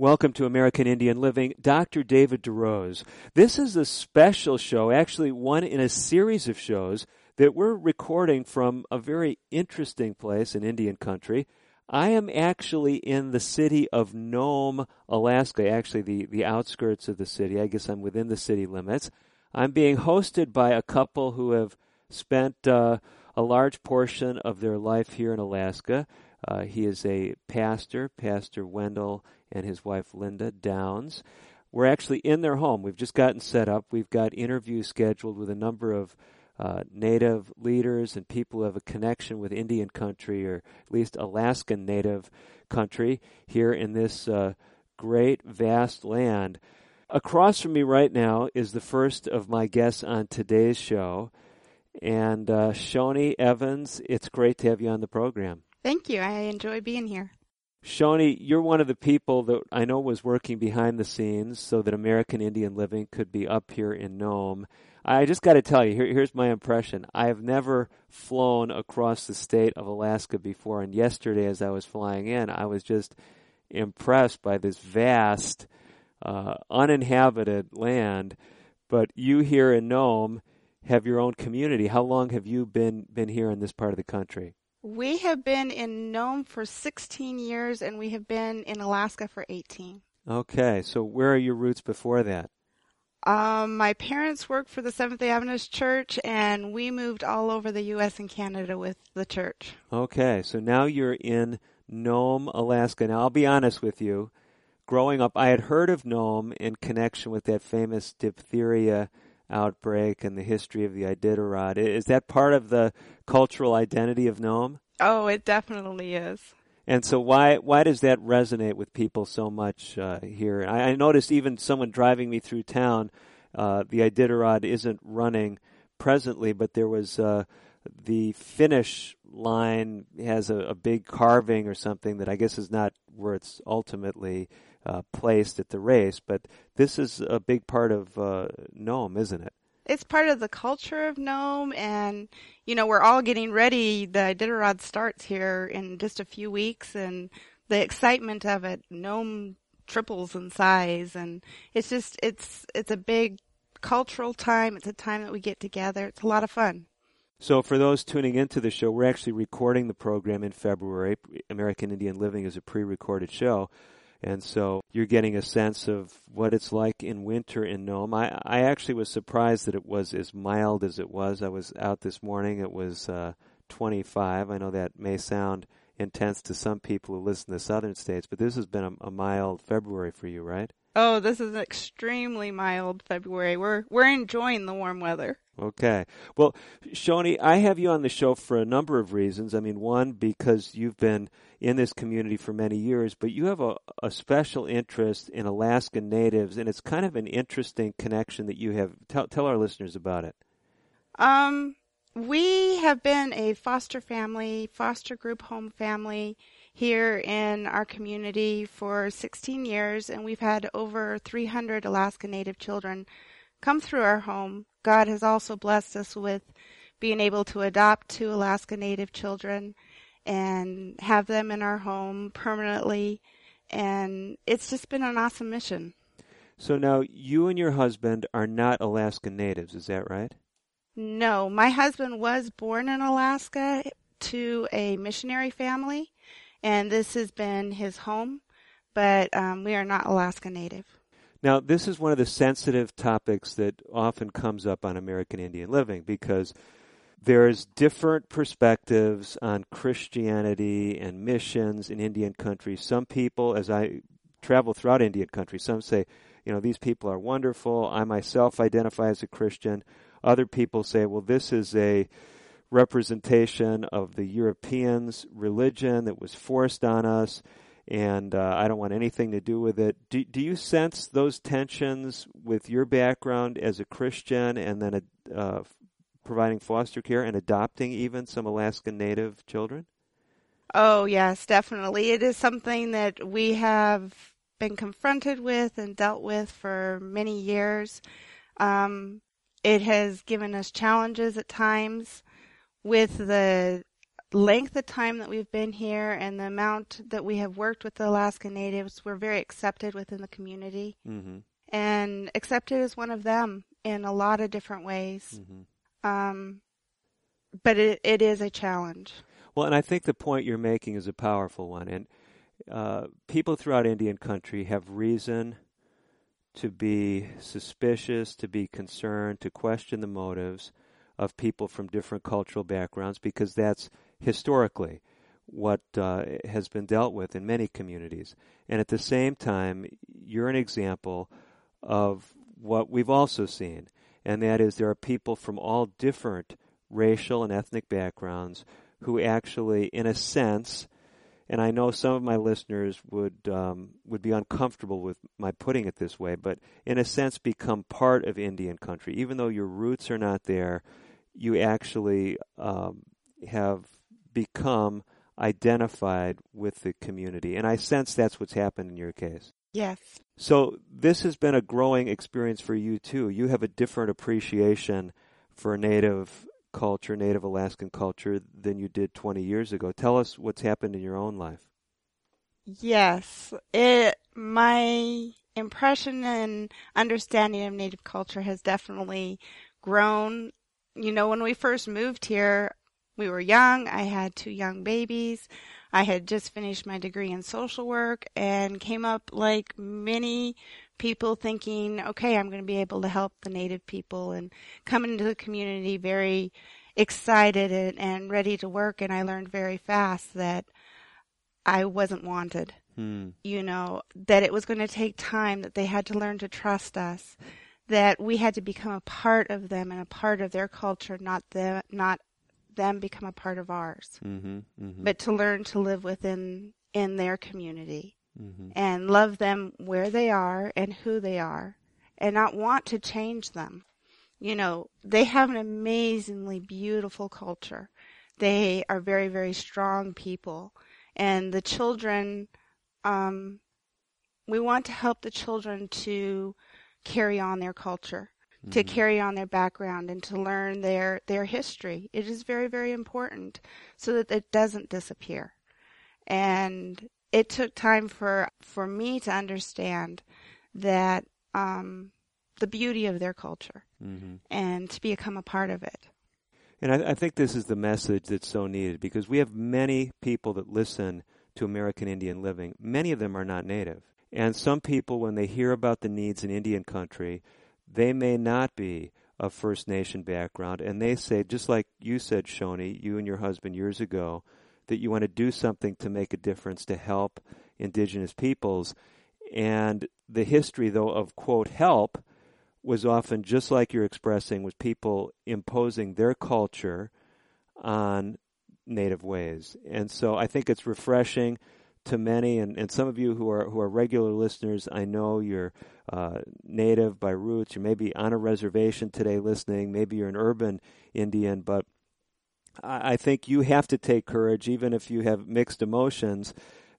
Welcome to American Indian Living, Dr. David DeRose. This is a special show, actually one in a series of shows that we're recording from a very interesting place in Indian country. I am actually in the city of Nome, Alaska, actually the, the outskirts of the city. I guess I'm within the city limits. I'm being hosted by a couple who have spent uh, a large portion of their life here in Alaska. Uh, he is a pastor, Pastor Wendell and his wife Linda Downs. We're actually in their home. We've just gotten set up. We've got interviews scheduled with a number of uh, Native leaders and people who have a connection with Indian country or at least Alaskan Native country here in this uh, great, vast land. Across from me right now is the first of my guests on today's show. And uh, Shoni Evans, it's great to have you on the program. Thank you. I enjoy being here. Shoni, you're one of the people that I know was working behind the scenes so that American Indian Living could be up here in Nome. I just got to tell you, here, here's my impression. I have never flown across the state of Alaska before, and yesterday as I was flying in, I was just impressed by this vast, uh, uninhabited land. But you here in Nome have your own community. How long have you been been here in this part of the country? We have been in Nome for 16 years and we have been in Alaska for 18. Okay, so where are your roots before that? Um, my parents worked for the Seventh day Adventist Church and we moved all over the U.S. and Canada with the church. Okay, so now you're in Nome, Alaska. Now, I'll be honest with you. Growing up, I had heard of Nome in connection with that famous diphtheria outbreak and the history of the Iditarod. Is that part of the cultural identity of Nome? Oh, it definitely is. And so, why why does that resonate with people so much uh, here? I, I noticed even someone driving me through town, uh, the Iditarod isn't running presently, but there was uh, the finish line has a, a, big carving or something that I guess is not where it's ultimately uh, placed at the race, but this is a big part of uh, Nome, isn't it? It's part of the culture of Nome, and you know we're all getting ready. The Iditarod starts here in just a few weeks, and the excitement of it, Nome triples in size, and it's just it's it's a big cultural time. It's a time that we get together. It's a lot of fun. So, for those tuning into the show, we're actually recording the program in February. American Indian Living is a pre recorded show. And so you're getting a sense of what it's like in winter in Nome. I, I actually was surprised that it was as mild as it was. I was out this morning. It was uh, 25. I know that may sound intense to some people who listen to southern states, but this has been a, a mild February for you, right? Oh, this is an extremely mild February. We're we're enjoying the warm weather. Okay. Well, Shoni, I have you on the show for a number of reasons. I mean, one because you've been in this community for many years, but you have a, a special interest in Alaskan natives, and it's kind of an interesting connection that you have. Tell tell our listeners about it. Um, we have been a foster family, foster group home family here in our community for 16 years, and we've had over 300 Alaska Native children come through our home. God has also blessed us with being able to adopt two Alaska Native children and have them in our home permanently. And it's just been an awesome mission. So now you and your husband are not Alaska natives, is that right? No, my husband was born in Alaska to a missionary family, and this has been his home, but um, we are not Alaska native. Now, this is one of the sensitive topics that often comes up on American Indian Living because there's different perspectives on Christianity and missions in Indian country. Some people, as I travel throughout Indian country, some say, you know, these people are wonderful. I myself identify as a Christian. Other people say, well, this is a representation of the Europeans' religion that was forced on us and uh, I don't want anything to do with it. Do, do you sense those tensions with your background as a Christian and then a, uh, providing foster care and adopting even some Alaskan Native children? Oh, yes, definitely. It is something that we have been confronted with and dealt with for many years. Um, it has given us challenges at times with the length of time that we've been here and the amount that we have worked with the Alaska Natives. We're very accepted within the community. Mm-hmm. And accepted as one of them in a lot of different ways. Mm-hmm. Um, but it, it is a challenge. Well, and I think the point you're making is a powerful one. And uh, people throughout Indian country have reason to be suspicious, to be concerned, to question the motives of people from different cultural backgrounds because that's historically what uh, has been dealt with in many communities. And at the same time, you're an example of what we've also seen, and that is there are people from all different racial and ethnic backgrounds who actually, in a sense, and I know some of my listeners would um, would be uncomfortable with my putting it this way, but in a sense, become part of Indian country, even though your roots are not there. You actually um, have become identified with the community, and I sense that's what's happened in your case. Yes. So this has been a growing experience for you too. You have a different appreciation for Native culture, Native Alaskan culture, than you did 20 years ago. Tell us what's happened in your own life. Yes, it my impression and understanding of Native culture has definitely grown. You know, when we first moved here, we were young. I had two young babies. I had just finished my degree in social work and came up like many people thinking, okay, I'm going to be able to help the native people and come into the community very excited and, and ready to work. And I learned very fast that I wasn't wanted. Hmm. You know, that it was going to take time, that they had to learn to trust us, that we had to become a part of them and a part of their culture, not them, not them become a part of ours, Mm-hmm, mm-hmm, but to learn to live within in their community mm-hmm. and love them where they are and who they are and not want to change them. You know, they have an amazingly beautiful culture. They are very, very strong people. And the children, um, we want to help the children to carry on their culture, to Mhm. carry on their background and to learn their, their history. It is very, very important so that it doesn't disappear. And it took time for for me to understand that um, the beauty of their culture Mm-hmm. and to become a part of it. And I, I think this is the message that's so needed because we have many people that listen to American Indian Living. Many of them are not native. And some people, when they hear about the needs in Indian country, they may not be of First Nation background. And they say, just like you said, Shoni, you and your husband years ago, that you want to do something to make a difference to help indigenous peoples. And the history, though, of quote, help was often just like you're expressing, was people imposing their culture on native ways. And so I think it's refreshing to many, and, and some of you who are who are regular listeners, I know you're uh, native by roots. You may be on a reservation today listening. Maybe you're an urban Indian, but I, I think you have to take courage, even if you have mixed emotions,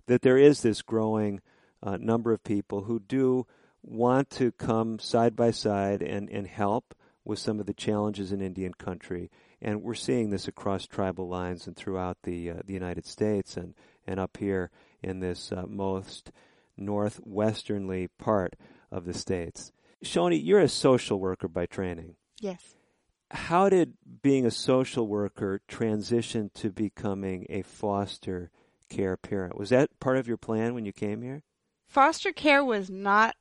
that there is this growing uh, number of people who do want to come side by side and, and help with some of the challenges in Indian country. And we're seeing this across tribal lines and throughout the uh, the United States and, and up here in this uh, most northwesternly part of the states. Shoni, you're a social worker by training. Yes. How did being a social worker transition to becoming a foster care parent? Was that part of your plan when you came here? Foster care was not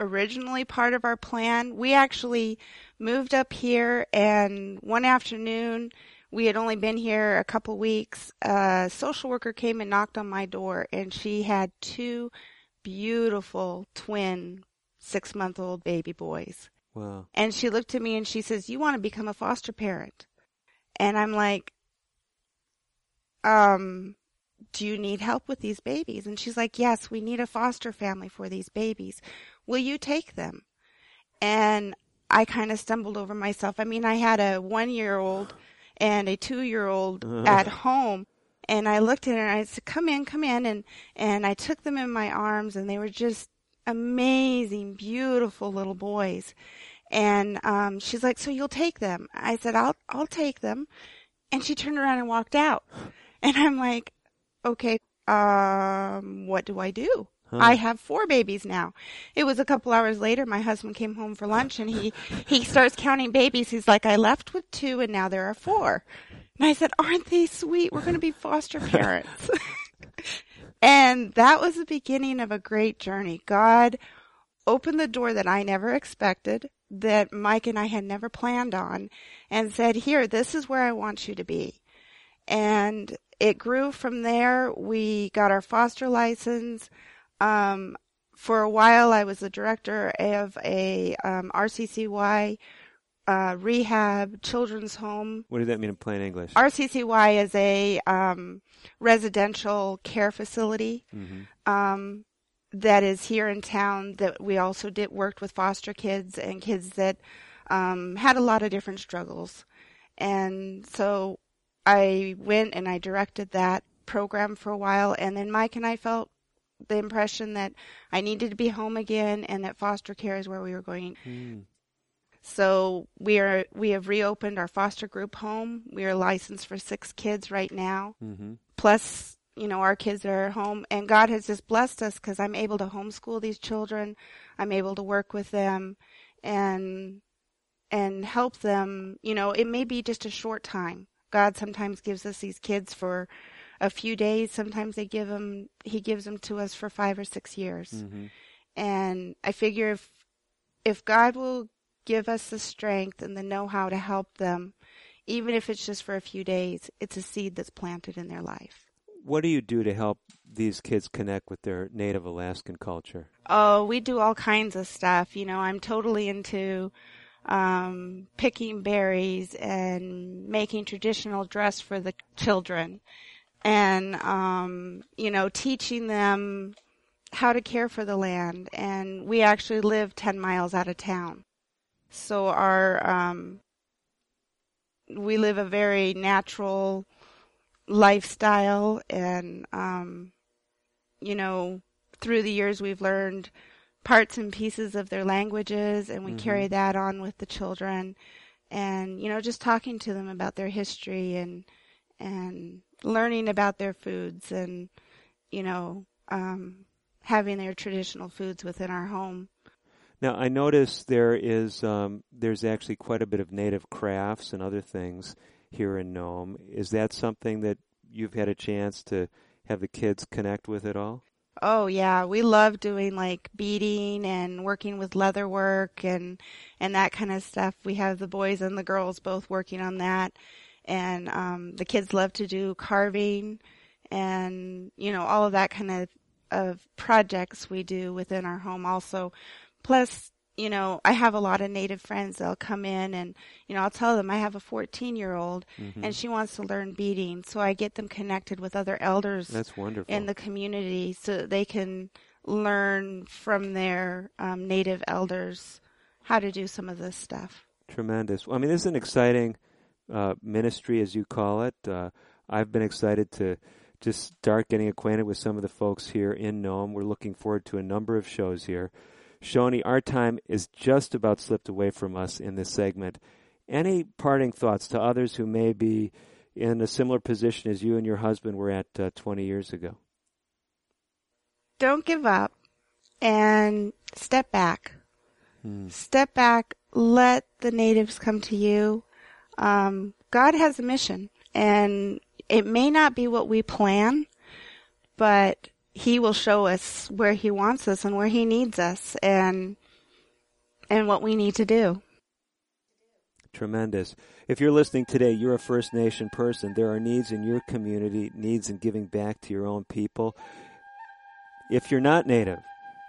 originally part of our plan. We actually moved up here, and one afternoon, we had only been here a couple weeks. A social worker came and knocked on my door, and she had two beautiful twin six month old baby boys. Wow. And she looked at me and she says, You want to become a foster parent? And I'm like, Um, do you need help with these babies? And she's like, yes, we need a foster family for these babies. Will you take them? And I kind of stumbled over myself. I mean, I had a one year old and a two year old at home. And I looked at her and I said, come in, come in. And, and I took them in my arms and they were just amazing, beautiful little boys. And, um, she's like, so you'll take them? I said, I'll, I'll take them. And she turned around and walked out. And I'm like, okay, um, what do I do? Huh. I have four babies now. It was a couple hours later. My husband came home for lunch and he, he starts counting babies. He's like, I left with two and now there are four. And I said, aren't they sweet? We're going to be foster parents. and that was the beginning of a great journey. God opened the door that I never expected, that Mike and I had never planned on, and said, here, this is where I want you to be. And it grew from there. We got our foster license. Um, for a while, I was the director of a um, RCCY uh, rehab children's home. What does that mean in plain English? RCCY is a um, residential care facility mm-hmm. um, that is here in town. That we also did worked with foster kids and kids that um, had a lot of different struggles, and so I went and I directed that program for a while, and then Mike and I felt the impression that I needed to be home again and that foster care is where we were going. Mm. So we are we have reopened our foster group home. We are licensed for six kids right now. Mm-hmm. Plus, you know, our kids are home, and God has just blessed us because I'm able to homeschool these children. I'm able to work with them, and and help them. You know, it may be just a short time. God sometimes gives us these kids for a few days. Sometimes they give them, he gives them to us for five or six years. Mm-hmm. And I figure if, if God will give us the strength and the know-how to help them, even if it's just for a few days, it's a seed that's planted in their life. What do you do to help these kids connect with their native Alaskan culture? Oh, we do all kinds of stuff. You know, I'm totally into um, picking berries and making traditional dress for the children and um, you know teaching them how to care for the land. And we actually live ten miles out of town, so our um, we live a very natural lifestyle, and um, you know through the years we've learned parts and pieces of their languages, and we mm-hmm. carry that on with the children. And you know, just talking to them about their history and and learning about their foods and, you know, um, having their traditional foods within our home. Now, I notice there is um, there's actually quite a bit of native crafts and other things here in Nome. Is that something that you've had a chance to have the kids connect with at all? Oh yeah, we love doing like beading and working with leather work and and that kind of stuff. We have the boys and the girls both working on that and um, the kids love to do carving and you know all of that kind of of projects we do within our home also. Plus you know i have a lot of native friends they'll come in and you know i'll tell them i have a 14 year old mm-hmm. and she wants to learn beading. So i get them connected with other elders that's wonderful. in the community so they can learn from their um, native elders how to do some of this stuff. Tremendous. Well, i mean this is an exciting uh, ministry, as you call it. Uh, I've been excited to just start getting acquainted with some of the folks here in Nome. We're looking forward to a number of shows here. Shoni, our time is just about slipped away from us in this segment. Any parting thoughts to others who may be in a similar position as you and your husband were at uh, 20 years ago? Don't give up and step back. Hmm. Step back, let the natives come to you um, God has a mission, and it may not be what we plan, but He will show us where He wants us and where He needs us, and and what we need to do. Tremendous. If you're listening today, you're a First Nation person. There are needs in your community, needs in giving back to your own people. If you're not Native,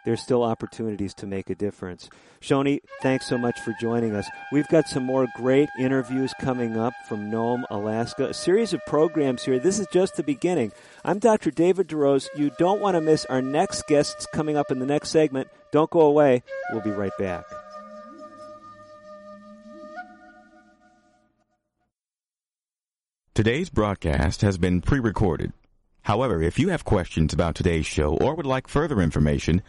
there's still opportunities to make a difference. Shoni, thanks so much for joining us. We've got some more great interviews coming up from Nome, Alaska, a series of programs here. This is just the beginning. I'm Dr. David DeRose. You don't want to miss our next guests coming up in the next segment. Don't go away. We'll be right back. Today's broadcast has been pre recorded. However, if you have questions about today's show or would like further information,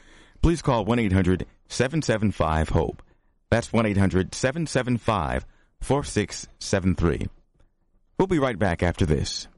please call 1 800 775 HOPE. That's 1 800 775 4673. We'll be right back after this.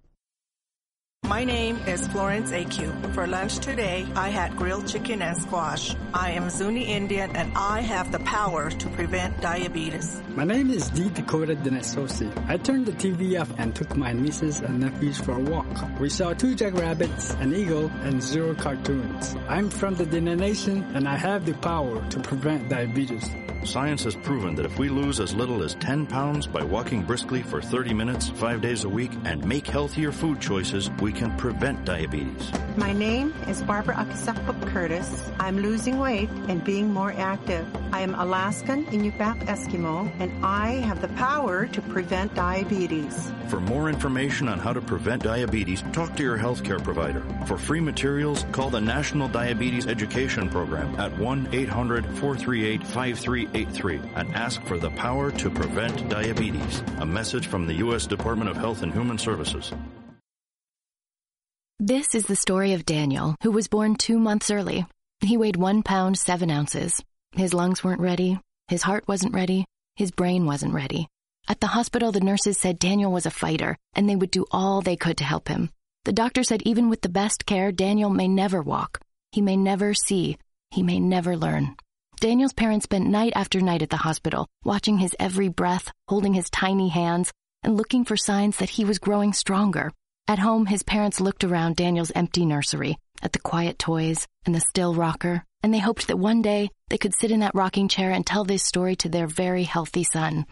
My name is Florence AQ. For lunch today, I had grilled chicken and squash. I am Zuni Indian and I have the power to prevent diabetes. My name is D. Dakota Denesosi. I turned the TV off and took my nieces and nephews for a walk. We saw two jackrabbits, an eagle, and zero cartoons. I'm from the Dene Nation and I have the power to prevent diabetes. Science has proven that if we lose as little as 10 pounds by walking briskly for 30 minutes, five days a week, and make healthier food choices, we can prevent diabetes. My name is Barbara Akisakpuk Curtis. I'm losing weight and being more active. I am Alaskan Inupiaq Eskimo, and I have the power to prevent diabetes. For more information on how to prevent diabetes, talk to your healthcare provider. For free materials, call the National Diabetes Education Program at 1-800-438-5383 and ask for the power to prevent diabetes. A message from the U.S. Department of Health and Human Services. This is the story of Daniel, who was born two months early. He weighed one pound, seven ounces. His lungs weren't ready. His heart wasn't ready. His brain wasn't ready. At the hospital, the nurses said Daniel was a fighter and they would do all they could to help him. The doctor said even with the best care, Daniel may never walk. He may never see. He may never learn. Daniel's parents spent night after night at the hospital, watching his every breath, holding his tiny hands, and looking for signs that he was growing stronger. At home, his parents looked around Daniel's empty nursery, at the quiet toys and the still rocker, and they hoped that one day they could sit in that rocking chair and tell this story to their very healthy son.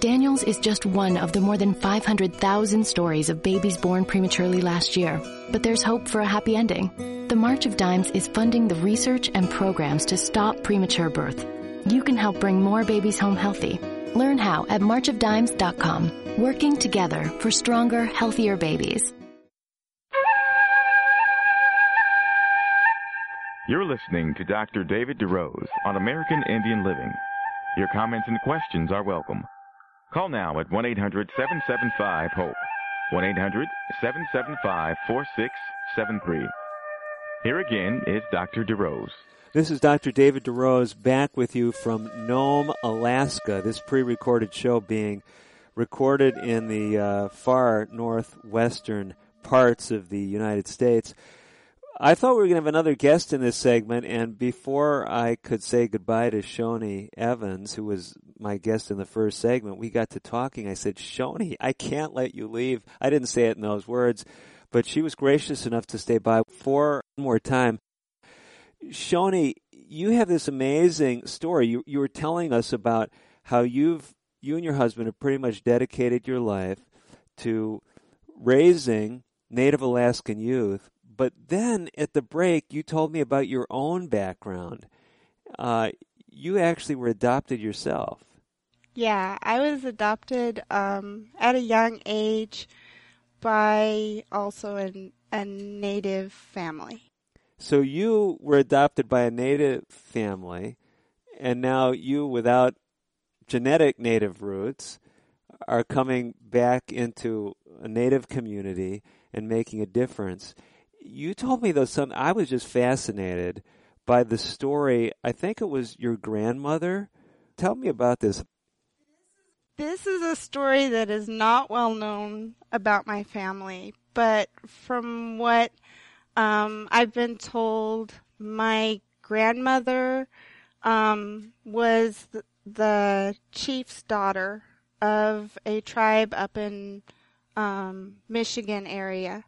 Daniel's is just one of the more than 500,000 stories of babies born prematurely last year, but there's hope for a happy ending. The March of Dimes is funding the research and programs to stop premature birth. You can help bring more babies home healthy. Learn how at marchofdimes.com. Working together for stronger, healthier babies. You're listening to Dr. David DeRose on American Indian Living. Your comments and questions are welcome. Call now at 1 800 775 HOPE. 1 800 775 4673. Here again is Dr. DeRose. This is Dr. David DeRose back with you from Nome, Alaska. This pre recorded show being recorded in the uh, far northwestern parts of the United States. I thought we were going to have another guest in this segment, and before I could say goodbye to Shoni Evans, who was my guest in the first segment, we got to talking. I said, Shoni, I can't let you leave. I didn't say it in those words, but she was gracious enough to stay by for one more time. Shoni, you have this amazing story. You, you were telling us about how you've you and your husband have pretty much dedicated your life to raising Native Alaskan youth but then at the break, you told me about your own background. Uh, you actually were adopted yourself. Yeah, I was adopted um, at a young age by also an, a native family. So you were adopted by a native family, and now you, without genetic native roots, are coming back into a native community and making a difference you told me though something I was just fascinated by the story. I think it was your grandmother. Tell me about this. This is a story that is not well known about my family, but from what um, I've been told, my grandmother um, was the, chief's daughter of a tribe up in um, Michigan area.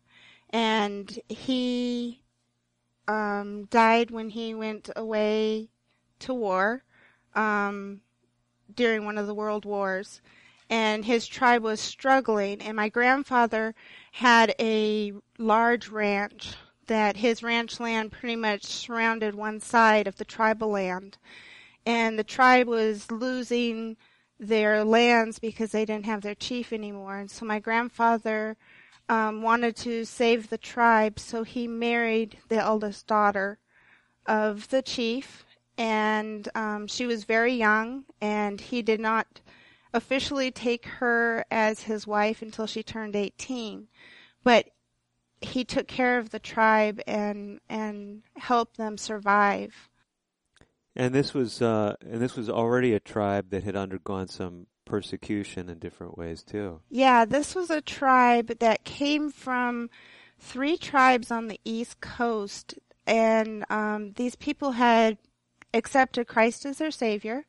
And he um, died when he went away to war um, during one of the world wars. And his tribe was struggling. And my grandfather had a large ranch that his ranch land pretty much surrounded one side of the tribal land. And the tribe was losing their lands because they didn't have their chief anymore. And so my grandfather um, wanted to save the tribe, so he married the eldest daughter of the chief. And um, she was very young, and he did not officially take her as his wife until she turned 18. But he took care of the tribe and and helped them survive. And this was uh, and this was already a tribe that had undergone some persecution in different ways too. Yeah, this was a tribe that came from three tribes on the east coast, and um, these people had accepted Christ as their savior,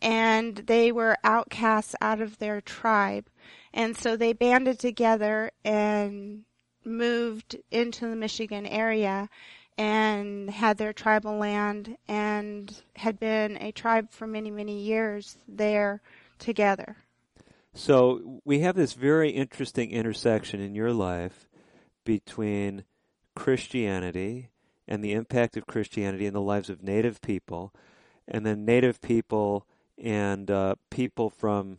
and they were outcasts out of their tribe, and so they banded together and moved into the Michigan area and had their tribal land and had been a tribe for many, many years there together. So we have this very interesting intersection in your life between Christianity and the impact of Christianity in the lives of Native people, and then Native people and uh, people from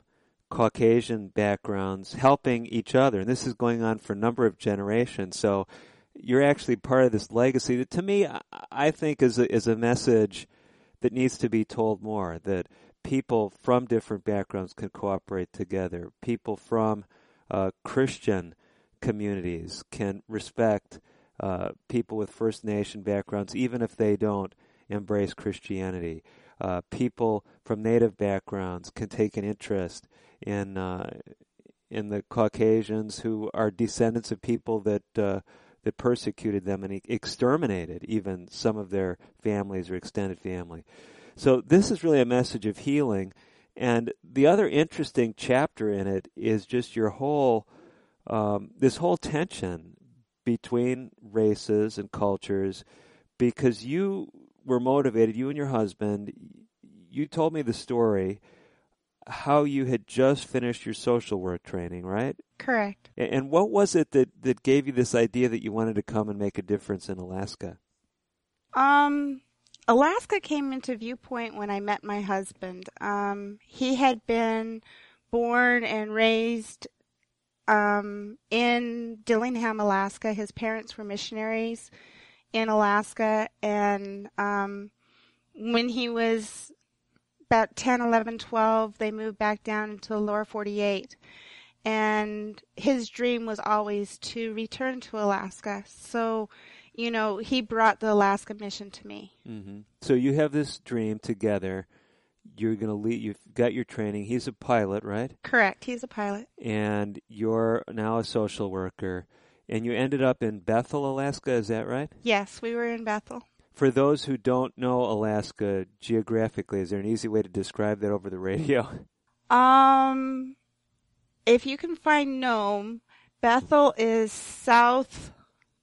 Caucasian backgrounds helping each other. And this is going on for a number of generations. So you're actually part of this legacy that to me, I think is a, is a message that needs to be told more that people from different backgrounds can cooperate together. People from uh, Christian communities can respect uh, people with First Nation backgrounds, even if they don't embrace Christianity. Uh, people from Native backgrounds can take an interest in uh, in the Caucasians who are descendants of people that uh, that persecuted them and exterminated even some of their families or extended family. So this is really a message of healing. And the other interesting chapter in it is just your whole um, this whole tension between races and cultures, because you were motivated, you and your husband. You told me the story how you had just finished your social work training, right? Correct. And what was it that, that gave you this idea that you wanted to come and make a difference in Alaska? Um, Alaska came into viewpoint when I met my husband. Um, he had been born and raised um, in Dillingham, Alaska. His parents were missionaries in Alaska, and um, when he was about 10, 11, 12, they moved back down into the lower 48. And his dream was always to return to Alaska. So, you know, he brought the Alaska mission to me. Mm-hmm. So you have this dream together. You're going to lead, you've got your training. He's a pilot, right? Correct. He's a pilot. And you're now a social worker. And you ended up in Bethel, Alaska, is that right? Yes, we were in Bethel for those who don't know Alaska geographically, is there an easy way to describe that over the radio? Um, if you can find Nome, Bethel is south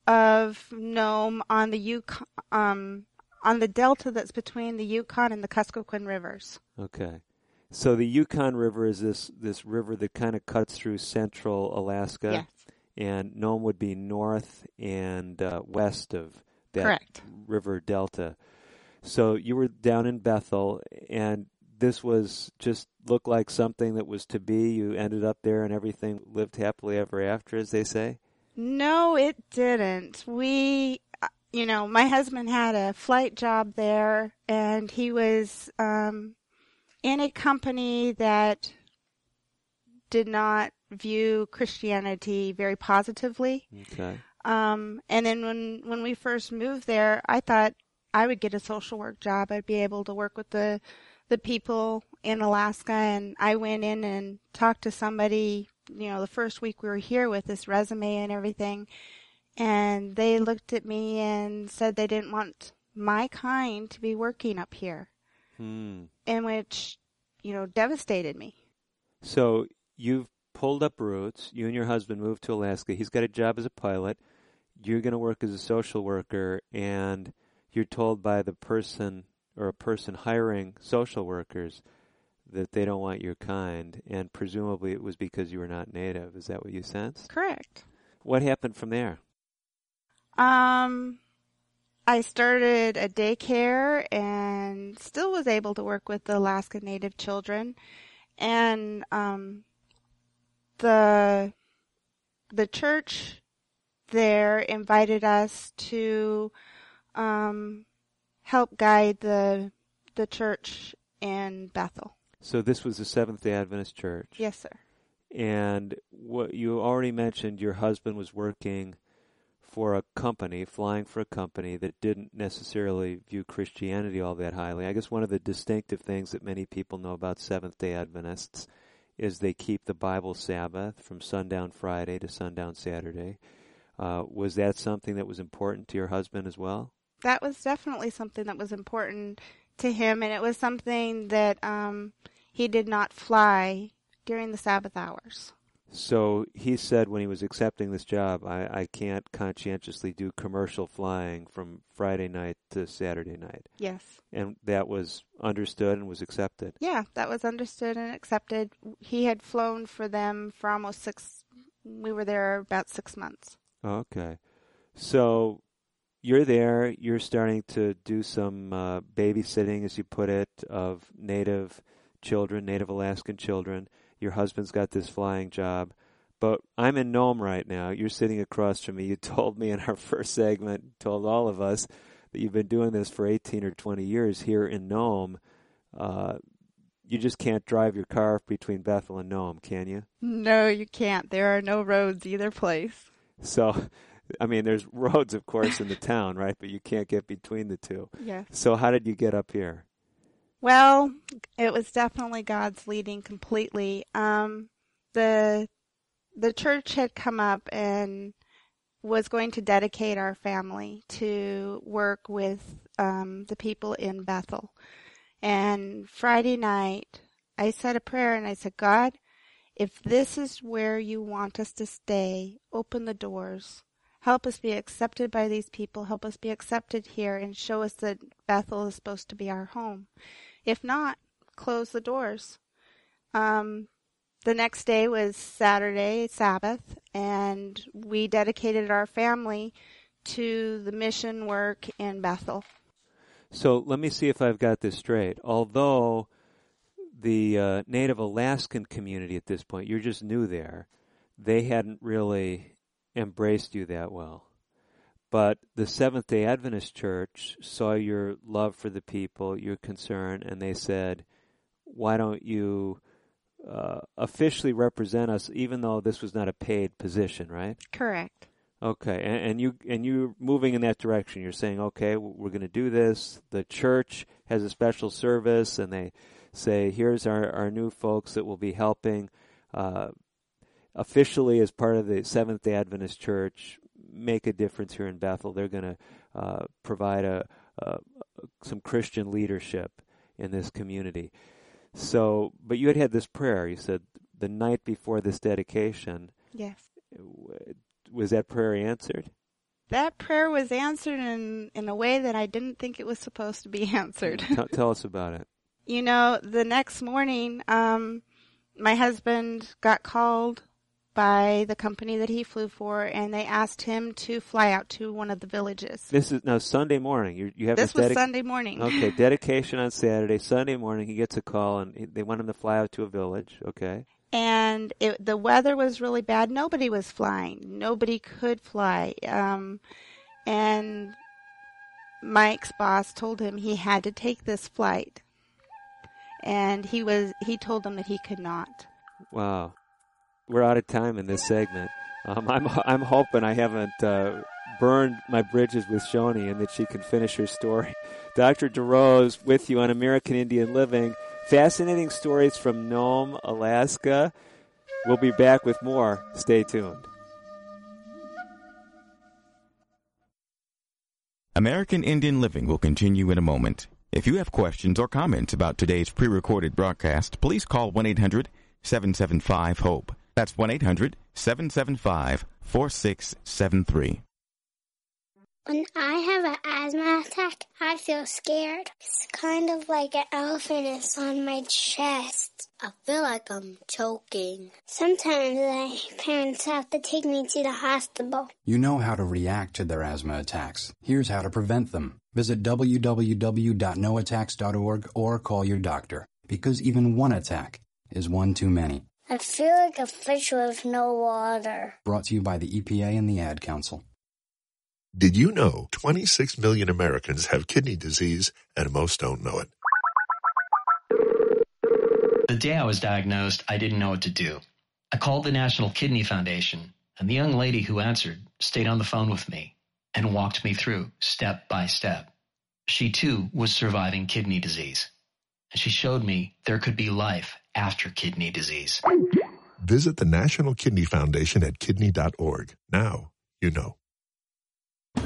of Nome on the Yukon, um, on the delta that's between the Yukon and the Kuskokwim rivers. Okay. So the Yukon River is this this river that kind of cuts through central Alaska. Yes. And Nome would be north and uh, west of that Correct. river delta. So you were down in Bethel, and this was just looked like something that was to be. You ended up there, and everything lived happily ever after, as they say. No, it didn't. We, uh, you know, my husband had a flight job there, and he was um, in a company that did not view Christianity very positively. Okay. Um, and then when when we first moved there, I thought I would get a social work job. I'd be able to work with the the people in Alaska, and I went in and talked to somebody. You know, the first week we were here with this resume and everything, and they looked at me and said they didn't want my kind to be working up here, hmm. in which you know devastated me. So you've pulled up roots. You and your husband moved to Alaska. He's got a job as a pilot. You're going to work as a social worker, and you're told by the person or a person hiring social workers that they don't want your kind, and presumably it was because you were not native. Is that what you sensed? Correct. What happened from there? Um, I started a daycare and still was able to work with the Alaska Native children, and um, the the church there invited us to um, help guide the the church in Bethel. So this was the Seventh Day Adventist Church. Yes, sir. And what you already mentioned, your husband was working for a company, flying for a company that didn't necessarily view Christianity all that highly. I guess one of the distinctive things that many people know about Seventh day Adventists is they keep the Bible Sabbath from sundown Friday to sundown Saturday. Uh, was that something that was important to your husband as well? That was definitely something that was important to him, and it was something that um, he did not fly during the Sabbath hours. So he said when he was accepting this job, I, I can't conscientiously do commercial flying from Friday night to Saturday night. Yes. And that was understood and was accepted. Yeah, that was understood and accepted. He had flown for them for almost six, we were there about six months. Okay. So you're there, you're starting to do some uh, babysitting, as you put it, of native children, native Alaskan children your husband's got this flying job. But I'm in Nome right now. You're sitting across from me. You told me in our first segment, told all of us that you've been doing this for 18 or 20 years here in Nome. Uh, you just can't drive your car between Bethel and Nome, can you? No, you can't. There are no roads either place. So, I mean, there's roads, of course, in the town, right? But you can't get between the two. Yes. So, how did you get up here? Well, it was definitely God's leading completely. Um, the the church had come up and was going to dedicate our family to work with um, the people in Bethel. And Friday night, I said a prayer and I said, God, if this is where you want us to stay, open the doors. Help us be accepted by these people. Help us be accepted here and show us that Bethel is supposed to be our home. If not, close the doors. Um, the next day was Saturday, Sabbath, and we dedicated our family to the mission work in Bethel. So let me see if I've got this straight. Although the uh, Native Alaskan community at this point, you're just new there, they hadn't really embraced you that well. But the Seventh day Adventist Church saw your love for the people, your concern, and they said, why don't you uh, officially represent us, even though this was not a paid position, right? Correct. Okay, and, and you and you're moving in that direction. You're saying, okay, we're going to do this. The church has a special service, and they say, here's our our new folks that will be helping. Uh, officially, as part of the Seventh Day Adventist Church, make a difference here in Bethel. They're going to uh, provide a, a, some Christian leadership in this community. So, but you had had this prayer. You said the night before this dedication. Yes. Was that prayer answered? That prayer was answered in in a way that I didn't think it was supposed to be answered. tell, tell us about it. You know, the next morning, um, my husband got called by the company that he flew for, and they asked him to fly out to one of the villages. This is now Sunday morning. You, you have this, this was Sunday morning. Okay, dedication on Saturday. Sunday morning, he gets a call, and he, they want him to fly out to a village. Okay. And it, the weather was really bad. Nobody was flying. Nobody could fly. Um, and Mike's boss told him he had to take this flight, and he was he told them that he could not. Wow we're out of time in this segment. Um, I'm I'm hoping I haven't uh, burned my bridges with Shoni and that she can finish her story. Dr. DeRose with you on American Indian Living. Fascinating stories from Nome, Alaska. We'll be back with more. Stay tuned. American Indian Living will continue in a moment. If you have questions or comments about today's pre recorded broadcast, please call 1 800 775 HOPE. That's 1 800 775 4673. When I have an asthma attack, I feel scared. It's kind of like an elephant is on my chest. I feel like I'm choking. Sometimes my parents have to take me to the hospital. You know how to react to their asthma attacks. Here's how to prevent them. Visit www.noattacks.org or call your doctor, because even one attack is one too many. I feel like a fish with no water. Brought to you by the EPA and the Ad Council. Did you know 26 million Americans have kidney disease and most don't know it? The day I was diagnosed, I didn't know what to do. I called the National Kidney Foundation, and the young lady who answered stayed on the phone with me and walked me through step by step. She too was surviving kidney disease, and she showed me there could be life after kidney disease. Visit the National Kidney Foundation at kidney.org. Now you know.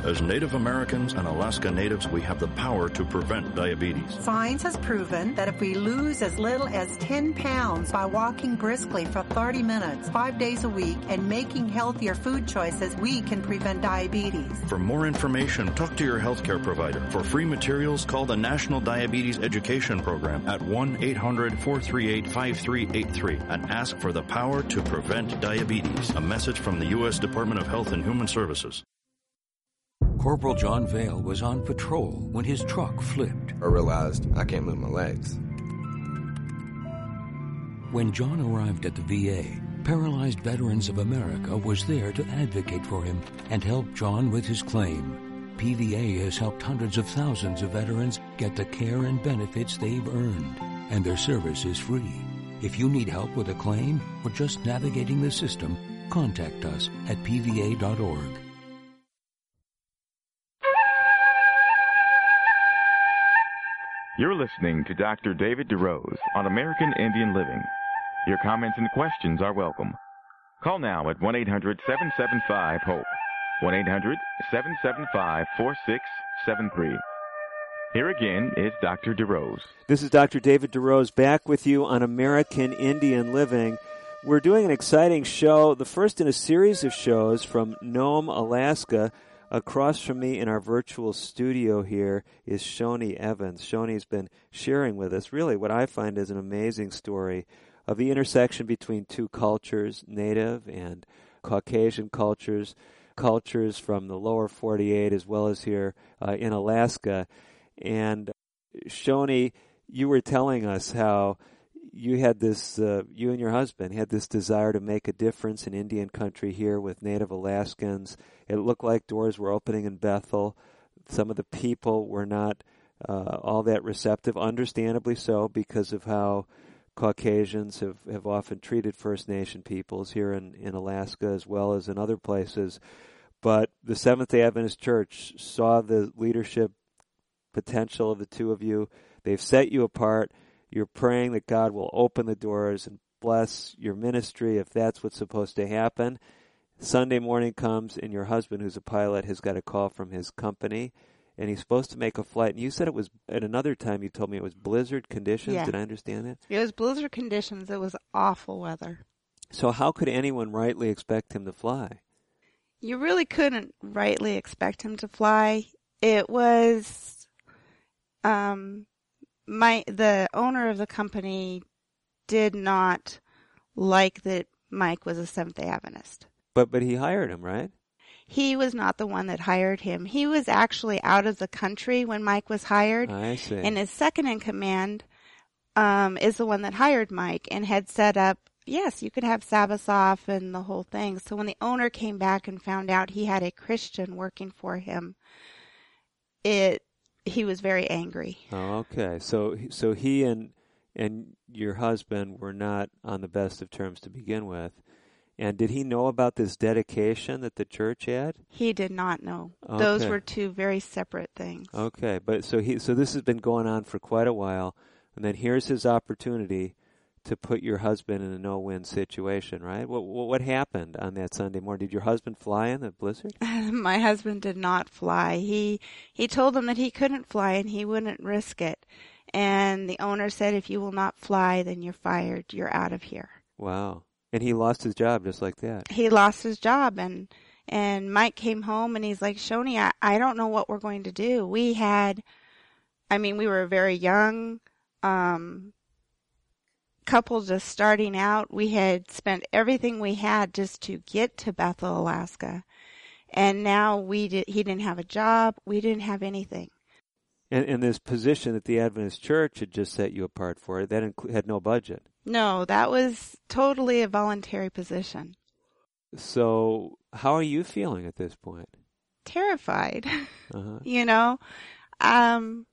As Native Americans and Alaska Natives, we have the power to prevent diabetes. Science has proven that if we lose as little as 10 pounds by walking briskly for 30 minutes, five days a week, and making healthier food choices, we can prevent diabetes. For more information, talk to your healthcare provider. For free materials, call the National Diabetes Education Program at 1-800-438-5383 and ask for the power to prevent diabetes. A message from the U.S. Department of Health and Human Services. Corporal John Vale was on patrol when his truck flipped. I realized I can't move my legs. When John arrived at the VA, Paralyzed Veterans of America was there to advocate for him and help John with his claim. PVA has helped hundreds of thousands of veterans get the care and benefits they've earned, and their service is free. If you need help with a claim or just navigating the system, contact us at pva.org. You're listening to Dr. David DeRose on American Indian Living. Your comments and questions are welcome. Call now at 1 800 775 HOPE. 1 800 775 4673. Here again is Dr. DeRose. This is Dr. David DeRose back with you on American Indian Living. We're doing an exciting show, the first in a series of shows from Nome, Alaska. Across from me in our virtual studio here is Shoni Evans. Shoni's been sharing with us really what I find is an amazing story of the intersection between two cultures, Native and Caucasian cultures, cultures from the lower 48 as well as here uh, in Alaska. And Shoni, you were telling us how you had this, uh, you and your husband had this desire to make a difference in Indian country here with Native Alaskans. It looked like doors were opening in Bethel. Some of the people were not uh, all that receptive, understandably so, because of how Caucasians have, have often treated First Nation peoples here in, in Alaska as well as in other places. But the Seventh day Adventist Church saw the leadership potential of the two of you. They've set you apart you're praying that God will open the doors and bless your ministry if that's what's supposed to happen. Sunday morning comes, and your husband, who's a pilot, has got a call from his company, and he's supposed to make a flight. And you said it was at another time. You told me it was blizzard conditions. Yeah. Did I understand that? It was blizzard conditions. It was awful weather. So how could anyone rightly expect him to fly? You really couldn't rightly expect him to fly. It was um my the owner of the company did not like that Mike was a Seventh Day Adventist. But but he hired him, right? He was not the one that hired him. He was actually out of the country when Mike was hired. I see. And his second in command um, is the one that hired Mike and had set up. Yes, you could have Sabbath off and the whole thing. So when the owner came back and found out he had a Christian working for him, it he was very angry. Oh, okay. So so he and and your husband were not on the best of terms to begin with. And did he know about this dedication that the church had? He did not know. Okay. Those were two very separate things. Okay, but so he so this has been going on for quite a while, and then here's his opportunity to put your husband in a no-win situation, right? What what, what happened on that Sunday morning? Did your husband fly in the blizzard? My husband did not fly. He he told them that he couldn't fly and he wouldn't risk it. And the owner said, "If you will not fly, then you're fired. You're out of here." Wow. And he lost his job just like that. He lost his job and And Mike came home and he's like, Shoni, I, I don't know what we're going to do. We had, I mean, we were a very young, um, couple just starting out. We had spent everything we had just to get to Bethel, Alaska. And now we did, he didn't have a job. We didn't have anything. And, and this position that the Adventist Church had just set you apart for, that incl- had no budget. No, that was totally a voluntary position. So, how are you feeling at this point? Terrified. Uh-huh. you know, um,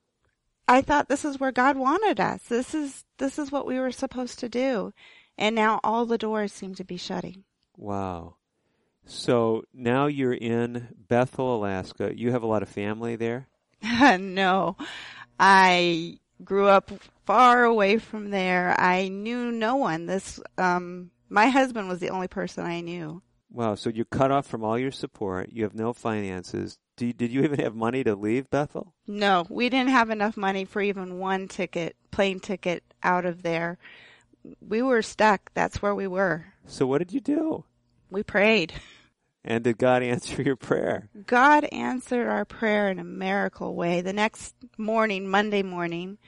I thought this is where God wanted us. This is this is what we were supposed to do, and now all the doors seem to be shutting. Wow. So now you're in Bethel, Alaska. You have a lot of family there. no, I grew up far away from there. I knew no one. This um, my husband was the only person I knew. Wow. So you're cut off from all your support. You have no finances. You, did you even have money to leave Bethel? No, we didn't have enough money for even one ticket, plane ticket out of there. We were stuck. That's where we were. So what did you do? We prayed. And did God answer your prayer? God answered our prayer in a miracle way. The next morning, Monday morning,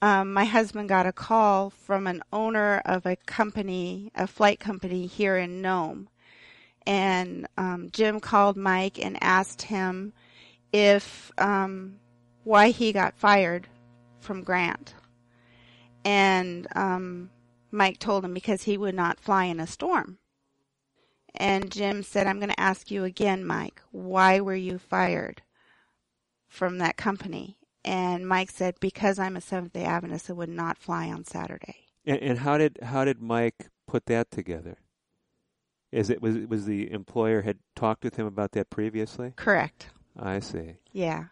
um, my husband got a call from an owner of a company, a flight company here in Nome. And um, Jim called Mike and asked him if um, why he got fired from Grant. And um, Mike told him because he would not fly in a storm. And Jim said, I'm going to ask you again, Mike, why were you fired from that company? And Mike said, because I'm a Seventh day Adventist, I would not fly on Saturday. And, and how did how did Mike put that together? Is it was was the employer had talked with him about that previously? Correct. I see. Yeah.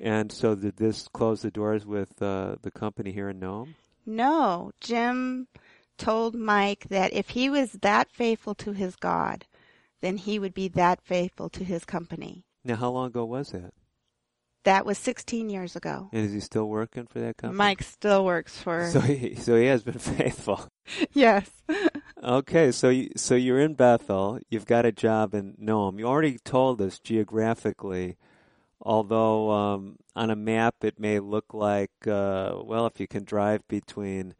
And so did this close the doors with uh, the company here in Nome? No, Jim told Mike that if he was that faithful to his God, then he would be that faithful to his company. Now, how long ago was that? That was 16 years ago. And is he still working for that company? Mike still works for. So he so he has been faithful. yes. okay, so you, so you're in Bethel. You've got a job in Nome. You already told us geographically, although um, on a map it may look like uh, well, if you can drive between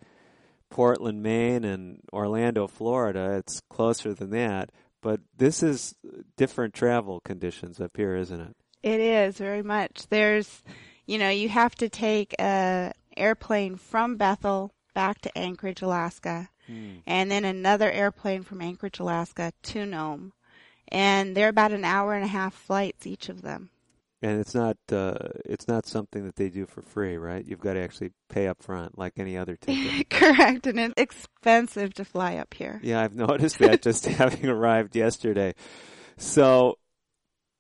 Portland, Maine, and Orlando, Florida, it's closer than that. But this is different travel conditions up here, isn't it? It is very much. There's, you know, you have to take a airplane from Bethel back to Anchorage, Alaska, Hmm. and then another airplane from Anchorage, Alaska to Nome, and they're about an hour and a half flights each of them. And it's not uh, it's not something that they do for free, right? You've got to actually pay up front, like any other ticket. Correct, and it's expensive to fly up here. Yeah, I've noticed that just having arrived yesterday. So,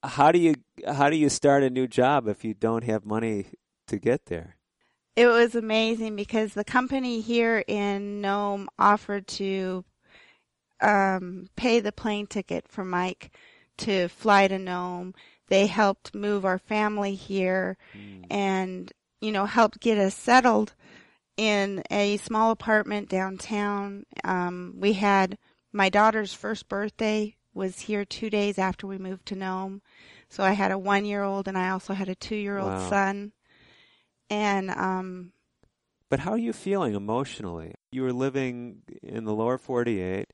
how do you how do you start a new job if you don't have money to get there? It was amazing because the company here in Nome offered to um, pay the plane ticket for Mike to fly to Nome. They helped move our family here and, you know, helped get us settled in a small apartment downtown. Um, we had my daughter's first birthday was here two days after we moved to Nome. So I had a one year old and I also had a two year old Wow. son. And, um, But how are you feeling emotionally? You were living in the lower 48,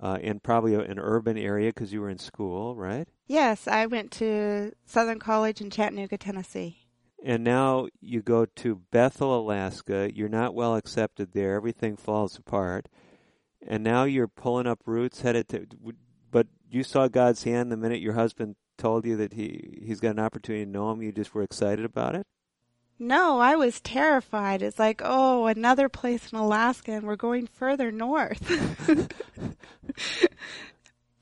uh, in probably an urban area because you were in school, right? Yes, I went to Southern College in Chattanooga, Tennessee. And now you go to Bethel, Alaska. You're not well accepted there. Everything falls apart. And now you're pulling up roots, headed to. But you saw God's hand the minute your husband told you that he he's got an opportunity to Nome. You just were excited about it. No, I was terrified. It's like, oh, another place in Alaska and we're going further north.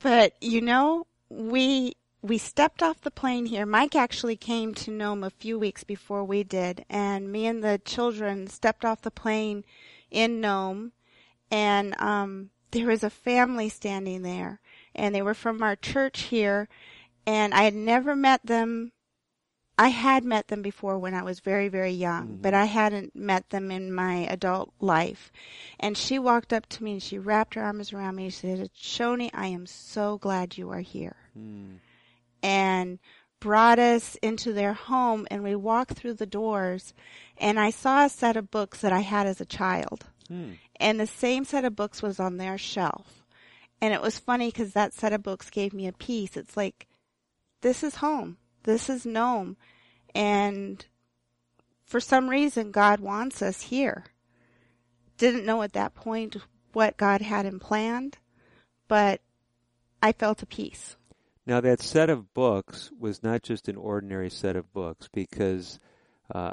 but, you know, we we stepped off the plane here. Mike actually came to Nome a few weeks before we did, and me and the children stepped off the plane in Nome and um there was a family standing there and they were from our church here and I had never met them I had met them before when I was very, very young, but I hadn't met them in my adult life. And she walked up to me and she wrapped her arms around me and she said, Shoni, I am so glad you are here. and brought us into their home and we walked through the doors and I saw a set of books that I had as a child. Hmm. And the same set of books was on their shelf. And it was funny because that set of books gave me a peace. It's like, this is home. This is Nome. And for some reason, God wants us here. Didn't know at that point what God had in planned, but I felt a peace. Now, that set of books was not just an ordinary set of books because uh,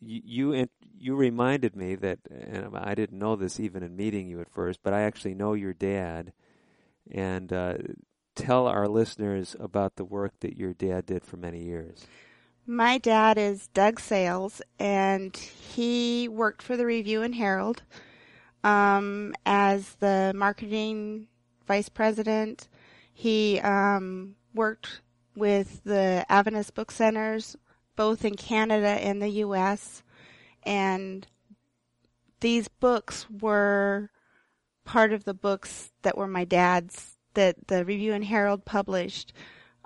you, you you reminded me that, and I didn't know this even in meeting you at first, but I actually know your dad, and uh, tell our listeners about the work that your dad did for many years. My dad is Doug Sales, and he worked for the Review and Herald um, as the marketing vice president. He um, worked with the Adventist Book Centers, both in Canada and the U.S., and these books were part of the books that were my dad's that the Review and Herald published.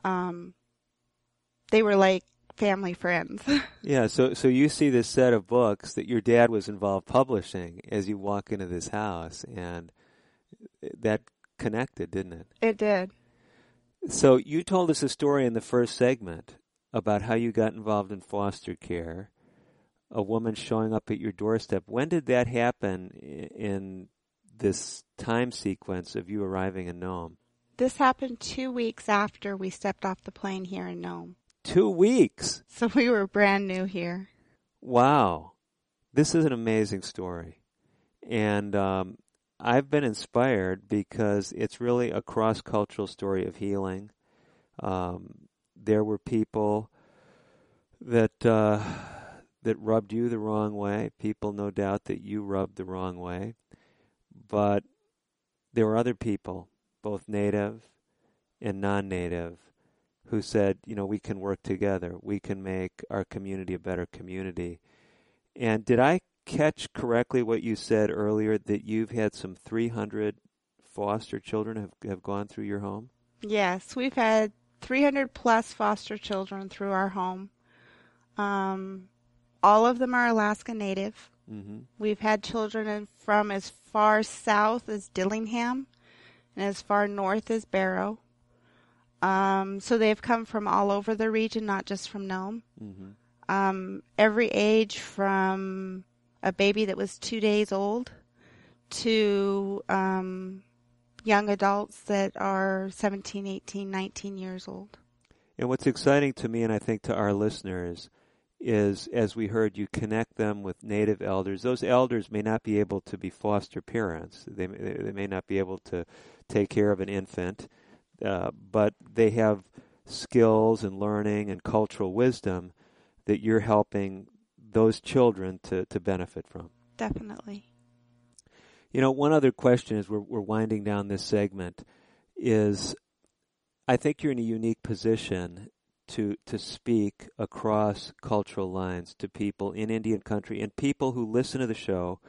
Um, they were like family friends. yeah, so so you see this set of books that your dad was involved publishing as you walk into this house, and that connected, didn't it? It did. So you told us a story in the first segment about how you got involved in foster care. A woman showing up at your doorstep. When did that happen in this time sequence of you arriving in Nome? This happened two weeks after we stepped off the plane here in Nome. Two weeks? So we were brand new here. Wow. This is an amazing story. And um, I've been inspired because it's really a cross cultural story of healing. Um, there were people that uh, that rubbed you the wrong way. People, no doubt, that you rubbed the wrong way. But there were other people, both native and non-native, who said, you know, we can work together. We can make our community a better community. And did I catch correctly what you said earlier that you've had some 300 foster children have have gone through your home? Yes, we've had 300 plus foster children through our home. Um, all of them are Alaska Native. Mm-hmm. We've had children from as far south as Dillingham and as far north as Barrow. Um, so they've come from all over the region, not just from Nome. Mm-hmm. Um, every age from a baby that was two days old to um, young adults that are 17, 18, 19 years old. And what's exciting to me, and I think to our listeners, is as we heard, you connect them with native elders. Those elders may not be able to be foster parents. They they may not be able to take care of an infant, uh, but they have skills and learning and cultural wisdom that you're helping those children to, to benefit from. Definitely. You know, one other question as we're, we're winding down this segment is I think you're in a unique position to to speak across cultural lines to people in Indian country and people who listen to the show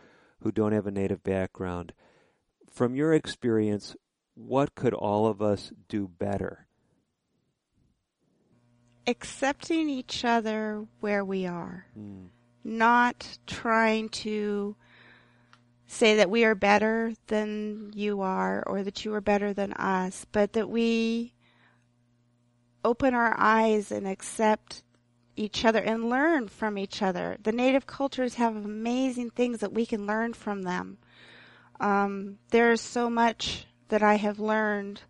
who don't have a native background. From your experience, what could all of us do better? Accepting each other where we are. Mm. Not trying to say that we are better than you are or that you are better than us, but that we open our eyes and accept each other and learn from each other. The native cultures have amazing things that we can learn from them. Um, there is so much that I have learned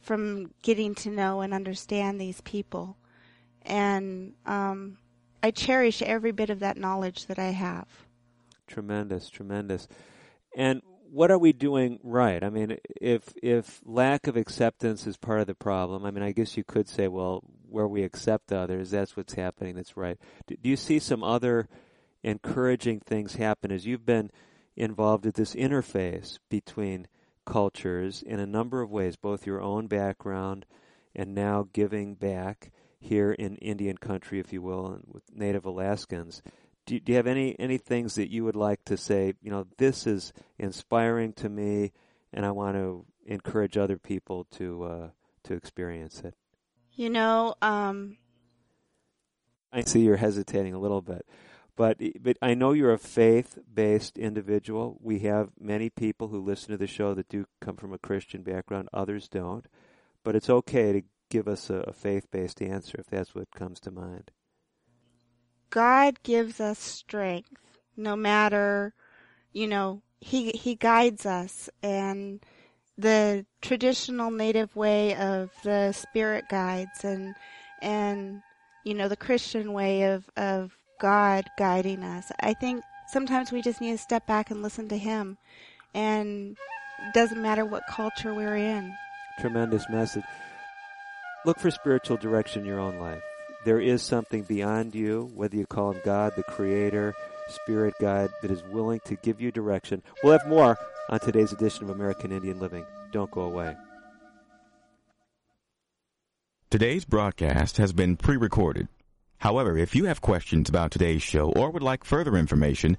from getting to know and understand these people. And um, I cherish every bit of that knowledge that I have. Tremendous, tremendous. And what are we doing right? I mean, if if lack of acceptance is part of the problem, I mean, I guess you could say, well, where we accept others, that's what's happening. That's right. Do, do you see some other encouraging things happen as you've been involved at this interface between cultures in a number of ways, both your own background and now giving back here in Indian country, if you will, and with Native Alaskans? Do, do you have any any things that you would like to say? You know, this is inspiring to me, and I want to encourage other people to uh, to experience it. You know, um, I see you're hesitating a little bit. But but I know you're a faith-based individual. We have many people who listen to the show that do come from a Christian background. Others don't. But it's okay to give us a, a faith-based answer if that's what comes to mind. God gives us strength, no matter, you know, he he guides us, and the traditional native way of the spirit guides, and and you know the Christian way of of God guiding us. I think sometimes we just need to step back and listen to Him, and doesn't matter what culture we're in. Tremendous message. Look for spiritual direction in your own life. There is something beyond you, whether you call Him God, the Creator, Spirit Guide, that is willing to give you direction. We'll have more on today's edition of American Indian Living. Don't go away. Today's broadcast has been pre recorded. However, if you have questions about today's show or would like further information,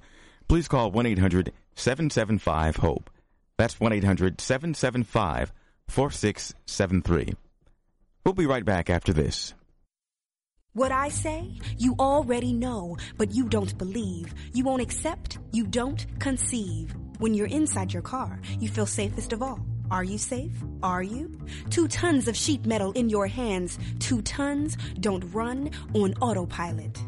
please call 1 800 775 HOPE. That's 1 800 775 4673. We'll be right back after this. What I say, you already know, but you don't believe. You won't accept, you don't conceive. When you're inside your car, you feel safest of all. Are you safe? Are you? Two tons of sheet metal in your hands. Two tons don't run on autopilot.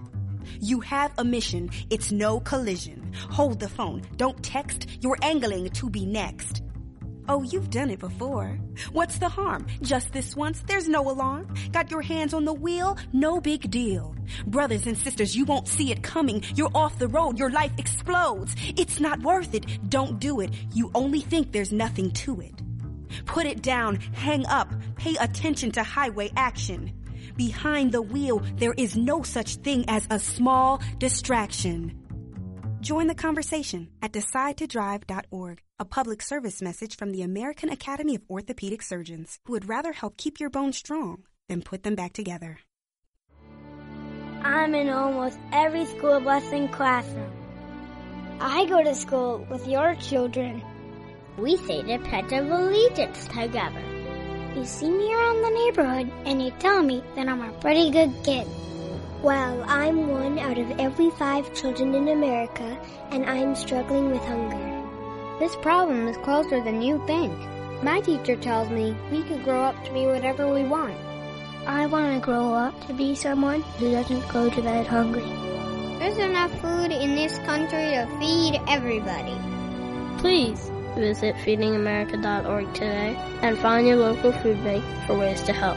You have a mission. It's no collision. Hold the phone. Don't text. You're angling to be next. Oh, you've done it before. What's the harm? Just this once, there's no alarm. Got your hands on the wheel? No big deal. Brothers and sisters, you won't see it coming. You're off the road. Your life explodes. It's not worth it. Don't do it. You only think there's nothing to it. Put it down, hang up, pay attention to highway action. Behind the wheel, there is no such thing as a small distraction. Join the conversation at decidetodrive.org, a public service message from the American Academy of Orthopedic Surgeons, who would rather help keep your bones strong than put them back together. I'm in almost every school bus and classroom. I go to school with your children. We say the Pledge of Allegiance together. You see me around the neighborhood and you tell me that I'm a pretty good kid. Well, I'm one out of every five children in America, and I'm struggling with hunger. This problem is closer than you think. My teacher tells me we could grow up to be whatever we want. I want to grow up to be someone who doesn't go to bed hungry. There's enough food in this country to feed everybody. Please visit feedingamerica.org today and find your local food bank for ways to help.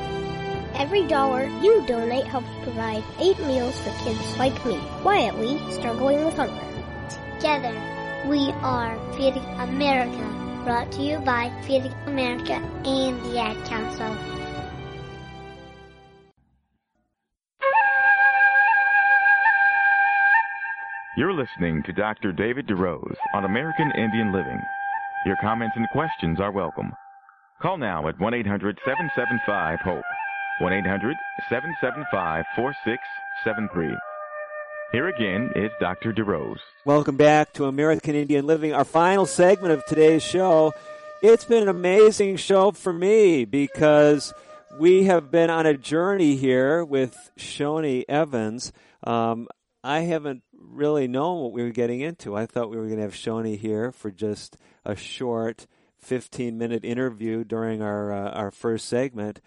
Every dollar you donate helps provide eight meals for kids like me, quietly struggling with hunger. Together, we are Feeding America, brought to you by Feeding America and the Ad Council. You're listening to Dr. David DeRose on American Indian Living. Your comments and questions are welcome. Call now at 1 800 775 HOPE. 1 800 775 4673. Here again is Dr. DeRose. Welcome back to American Indian Living, our final segment of today's show. It's been an amazing show for me because we have been on a journey here with Shoni Evans. Um, I haven't really known what we were getting into. I thought we were going to have Shoni here for just a short 15 minute interview during our uh, our first segment,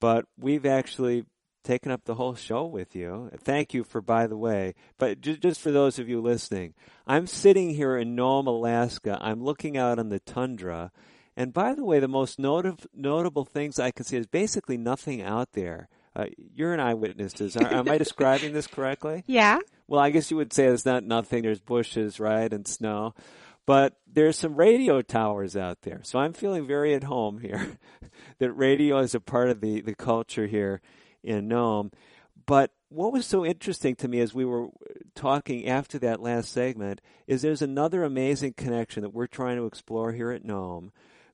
but we've actually taken up the whole show with you. Thank you for, by the way, but just, just for those of you listening, I'm sitting here in Nome, Alaska. I'm looking out on the tundra. And by the way, the most not- notable things I can see is basically nothing out there. Uh, you're an eyewitness. Am I describing this correctly? Yeah. Well, I guess you would say it's not nothing. There's bushes, right, and snow. But there's some radio towers out there. So I'm feeling very at home here that radio is a part of the, the culture here in Nome. But what was so interesting to me as we were talking after that last segment is there's another amazing connection that we're trying to explore here at Nome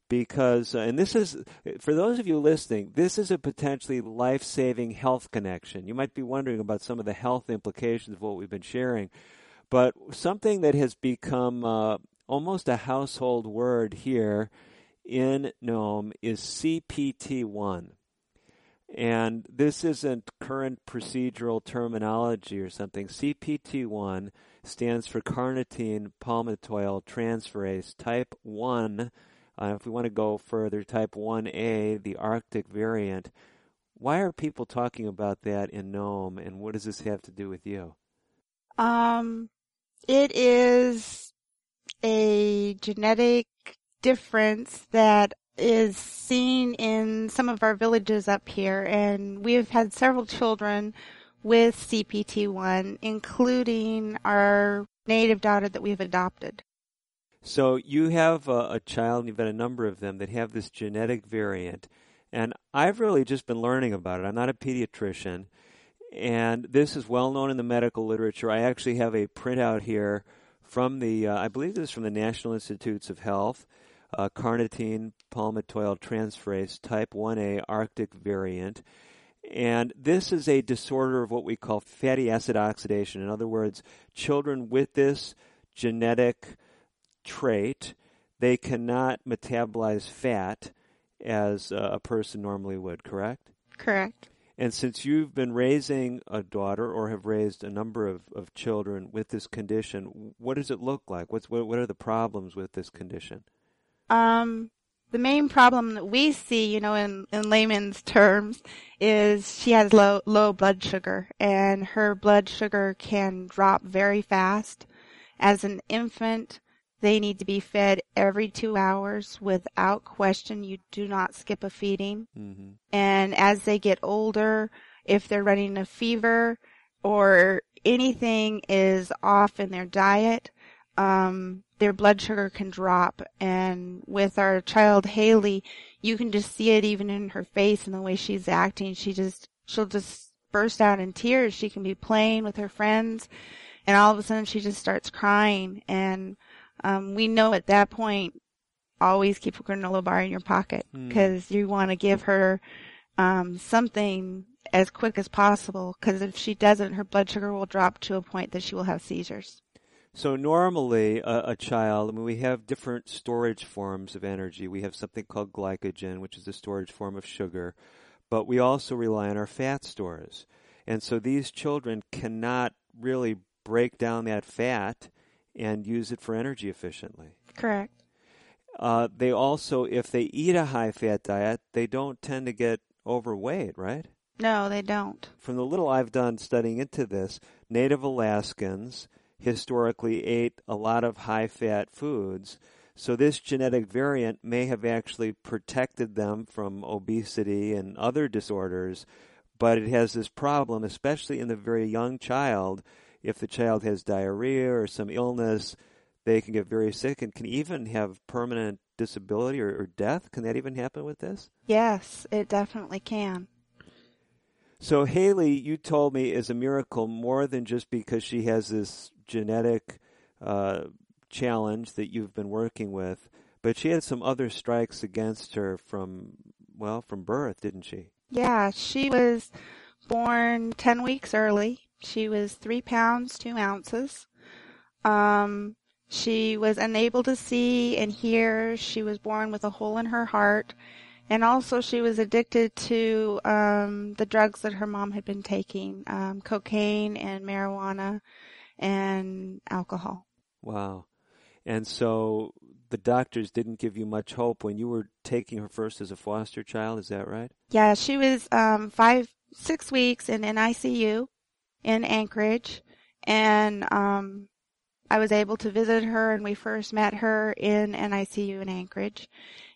because, uh, and this is, for those of you listening, this is a potentially life saving health connection. You might be wondering about some of the health implications of what we've been sharing, but something that has become uh, almost a household word here in Nome is CPT1. And this isn't current procedural terminology or something. CPT1 stands for carnitine palmitoyl transferase type 1. Uh, if we want to go further, type 1A, the Arctic variant. Why are people talking about that in Nome, and what does this have to do with you? Um, it is a genetic difference that is seen in some of our villages up here, and we have had several children with CPT1, including our native daughter that we've adopted. So you have a, a child, you've had a number of them that have this genetic variant, and I've really just been learning about it. I'm not a pediatrician, and this is well known in the medical literature. I actually have a printout here from the, uh, I believe this is from the National Institutes of Health, uh, carnitine palmitoyl transferase type 1A Arctic variant. And this is a disorder of what we call fatty acid oxidation. In other words, children with this genetic trait, they cannot metabolize fat as a person normally would, correct? Correct. And since you've been raising a daughter or have raised a number of, of children with this condition, what does it look like? What's what, what are the problems with this condition? Um, the main problem that we see, you know, in, in layman's terms, is she has low low blood sugar, and her blood sugar can drop very fast. As an infant, they need to be fed every two hours without question. You do not skip a feeding. Mm-hmm. And as they get older, if they're running a fever or anything is off in their diet, um, their blood sugar can drop. And with our child Haley, you can just see it even in her face and the way she's acting. She just, she'll just burst out in tears. She can be playing with her friends and all of a sudden she just starts crying. And, um, we know at that point, always keep a granola bar in your pocket because Hmm. you want to give her, um, something as quick as possible because if she doesn't, her blood sugar will drop to a point that she will have seizures. So normally, a, a child, I mean, we have different storage forms of energy. We have something called glycogen, which is a storage form of sugar, but we also rely on our fat stores. And so these children cannot really break down that fat and use it for energy efficiently. Correct. Uh, they also, if they eat a high fat diet, they don't tend to get overweight, right? No, they don't. From the little I've done studying into this, Native Alaskans historically ate a lot of high fat foods. So this genetic variant may have actually protected them from obesity and other disorders, but it has this problem, especially in the very young child. If the child has diarrhea or some illness, they can get very sick and can even have permanent disability or, or death. Can that even happen with this? Yes, it definitely can. So Haley, you told me is a miracle more than just because she has this genetic uh, challenge that you've been working with, but she had some other strikes against her from well from birth, didn't she? Yeah, she was born 10 weeks early. She was 3 pounds, 2 ounces. Um, she was unable to see and hear. She was born with a hole in her heart. And also she was addicted to, um, the drugs that her mom had been taking, um, cocaine and marijuana and alcohol. Wow. And so the doctors didn't give you much hope when you were taking her first as a foster child, is that right? Yeah, she was, um, five, six weeks in NICU in Anchorage. And, um, I was able to visit her and we first met her in NICU in Anchorage.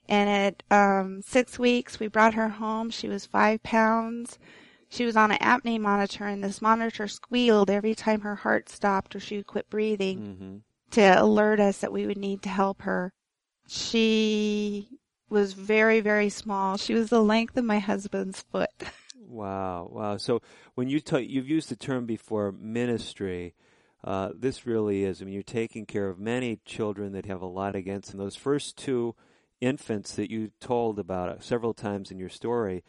And at um, six weeks, we brought her home. She was five pounds. She was on an apnea monitor, and this monitor squealed every time her heart stopped or she would quit breathing Mm-hmm. to alert us that we would need to help her. She was very, very small. She was the length of my husband's foot. Wow, wow. So when you ta- you've used the term before ministry, uh, this really is. I mean, you're taking care of many children that have a lot against them. Those first two infants that you told about uh, several times in your story,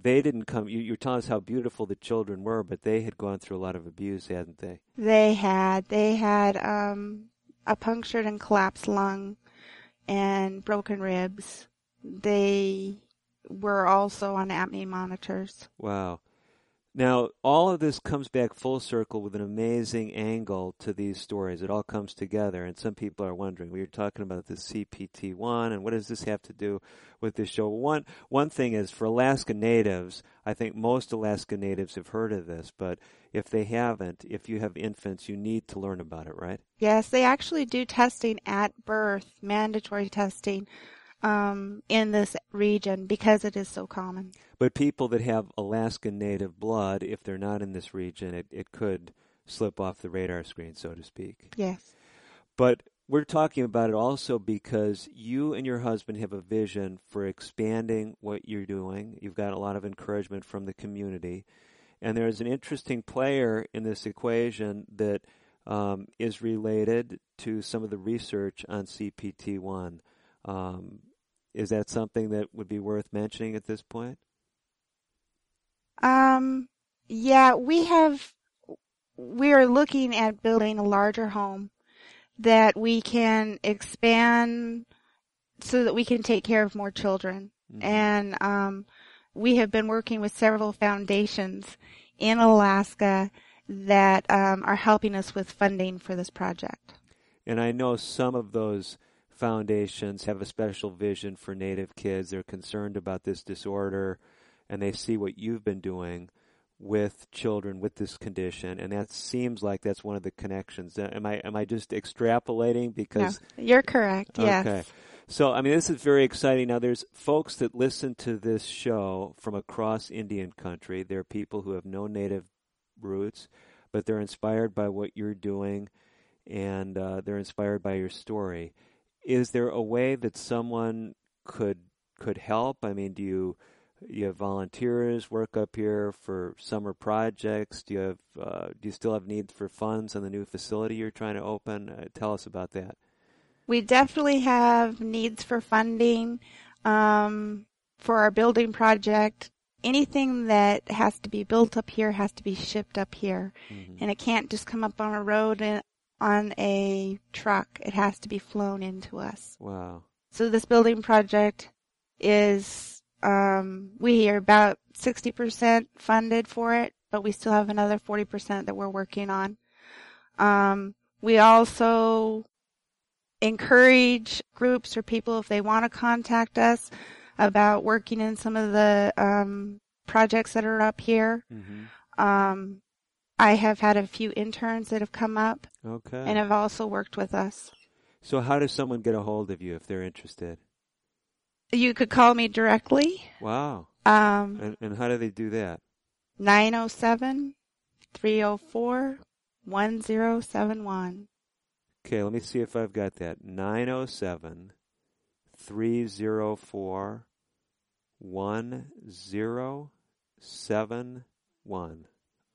they didn't come. You, you telling us how beautiful the children were, but they had gone through a lot of abuse, hadn't they? They had they had um, a punctured and collapsed lung and broken ribs. They we're also on apnea monitors. Wow. Now, all of this comes back full circle with an amazing angle to these stories. It all comes together, and some people are wondering. We were talking about the CPT1, and what does this have to do with this show? One one thing is for Alaska Natives. I think most Alaska Natives have heard of this, but if they haven't, if you have infants, you need to learn about it, right? Yes, they actually do testing at birth, mandatory testing um, in this region because it is so common. But people that have Alaskan native blood, if they're not in this region, it, it could slip off the radar screen, so to speak. Yes. But we're talking about it also because you and your husband have a vision for expanding what you're doing. You've got a lot of encouragement from the community. And there's an interesting player in this equation that um, is related to some of the research on CPT1. Um, is that something that would be worth mentioning at this point? Um, yeah, we have, we are looking at building a larger home that we can expand so that we can take care of more children. Mm-hmm. And, um, we have been working with several foundations in Alaska that um, are helping us with funding for this project. And I know some of those foundations have a special vision for Native kids. They're concerned about this disorder, and they see what you've been doing with children with this condition, and that seems like that's one of the connections. Uh, am I am I just extrapolating? Because no, you're correct. Okay. Yes. So I mean, this is very exciting. Now, there's folks that listen to this show from across Indian country. There are people who have no native roots, but they're inspired by what you're doing, and uh, they're inspired by your story is there a way that someone could could help? I mean, do you you have volunteers work up here for summer projects? Do you have uh, do you still have needs for funds on the new facility you're trying to open? Uh, tell us about that. We definitely have needs for funding um, for our building project. Anything that has to be built up here has to be shipped up here, mm-hmm. and it can't just come up on a road and on a truck. It has to be flown into us. Wow. So this building project is, um, we are about 60% funded for it, but we still have another 40% that we're working on. Um, we also encourage groups or people if they want to contact us about working in some of the um, projects that are up here. Mm-hmm. Um, I have had a few interns that have come up. Okay. And have also worked with us. So how does someone get a hold of you if they're interested? You could call me directly. Wow. Um, and, and how do they do that? 907 304 1071. Okay, let me see if I've got that. 907 304 1071.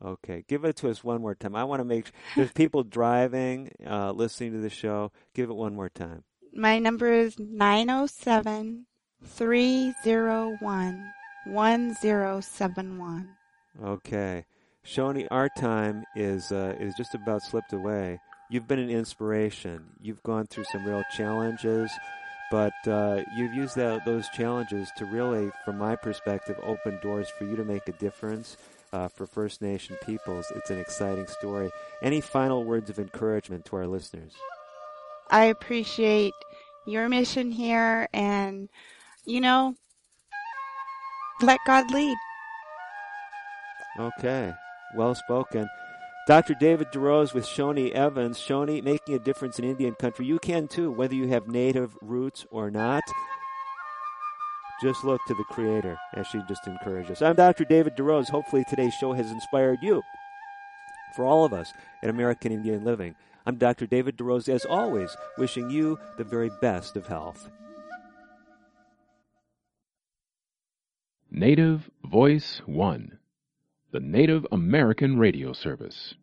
Okay, give it to us one more time. I want to make there's people driving, uh, listening to the show. Give it one more time. My number is 907 301 1071. Okay. Shoni, our time is uh, is just about slipped away. You've been an inspiration. You've gone through some real challenges, but uh, you've used that, those challenges to really, from my perspective, open doors for you to make a difference uh, for First Nation peoples. It's an exciting story. Any final words of encouragement to our listeners? I appreciate your mission here and, you know, let God lead. Okay. Well spoken. Dr. David DeRose with Shoni Evans. Shoni, making a difference in Indian country. You can too, whether you have native roots or not. Just look to the Creator, as she just encouraged us. I'm Dr. David DeRose. Hopefully, today's show has inspired you. For all of us at American Indian Living, I'm Dr. David DeRose, as always, wishing you the very best of health. Native Voice One, the Native American Radio Service.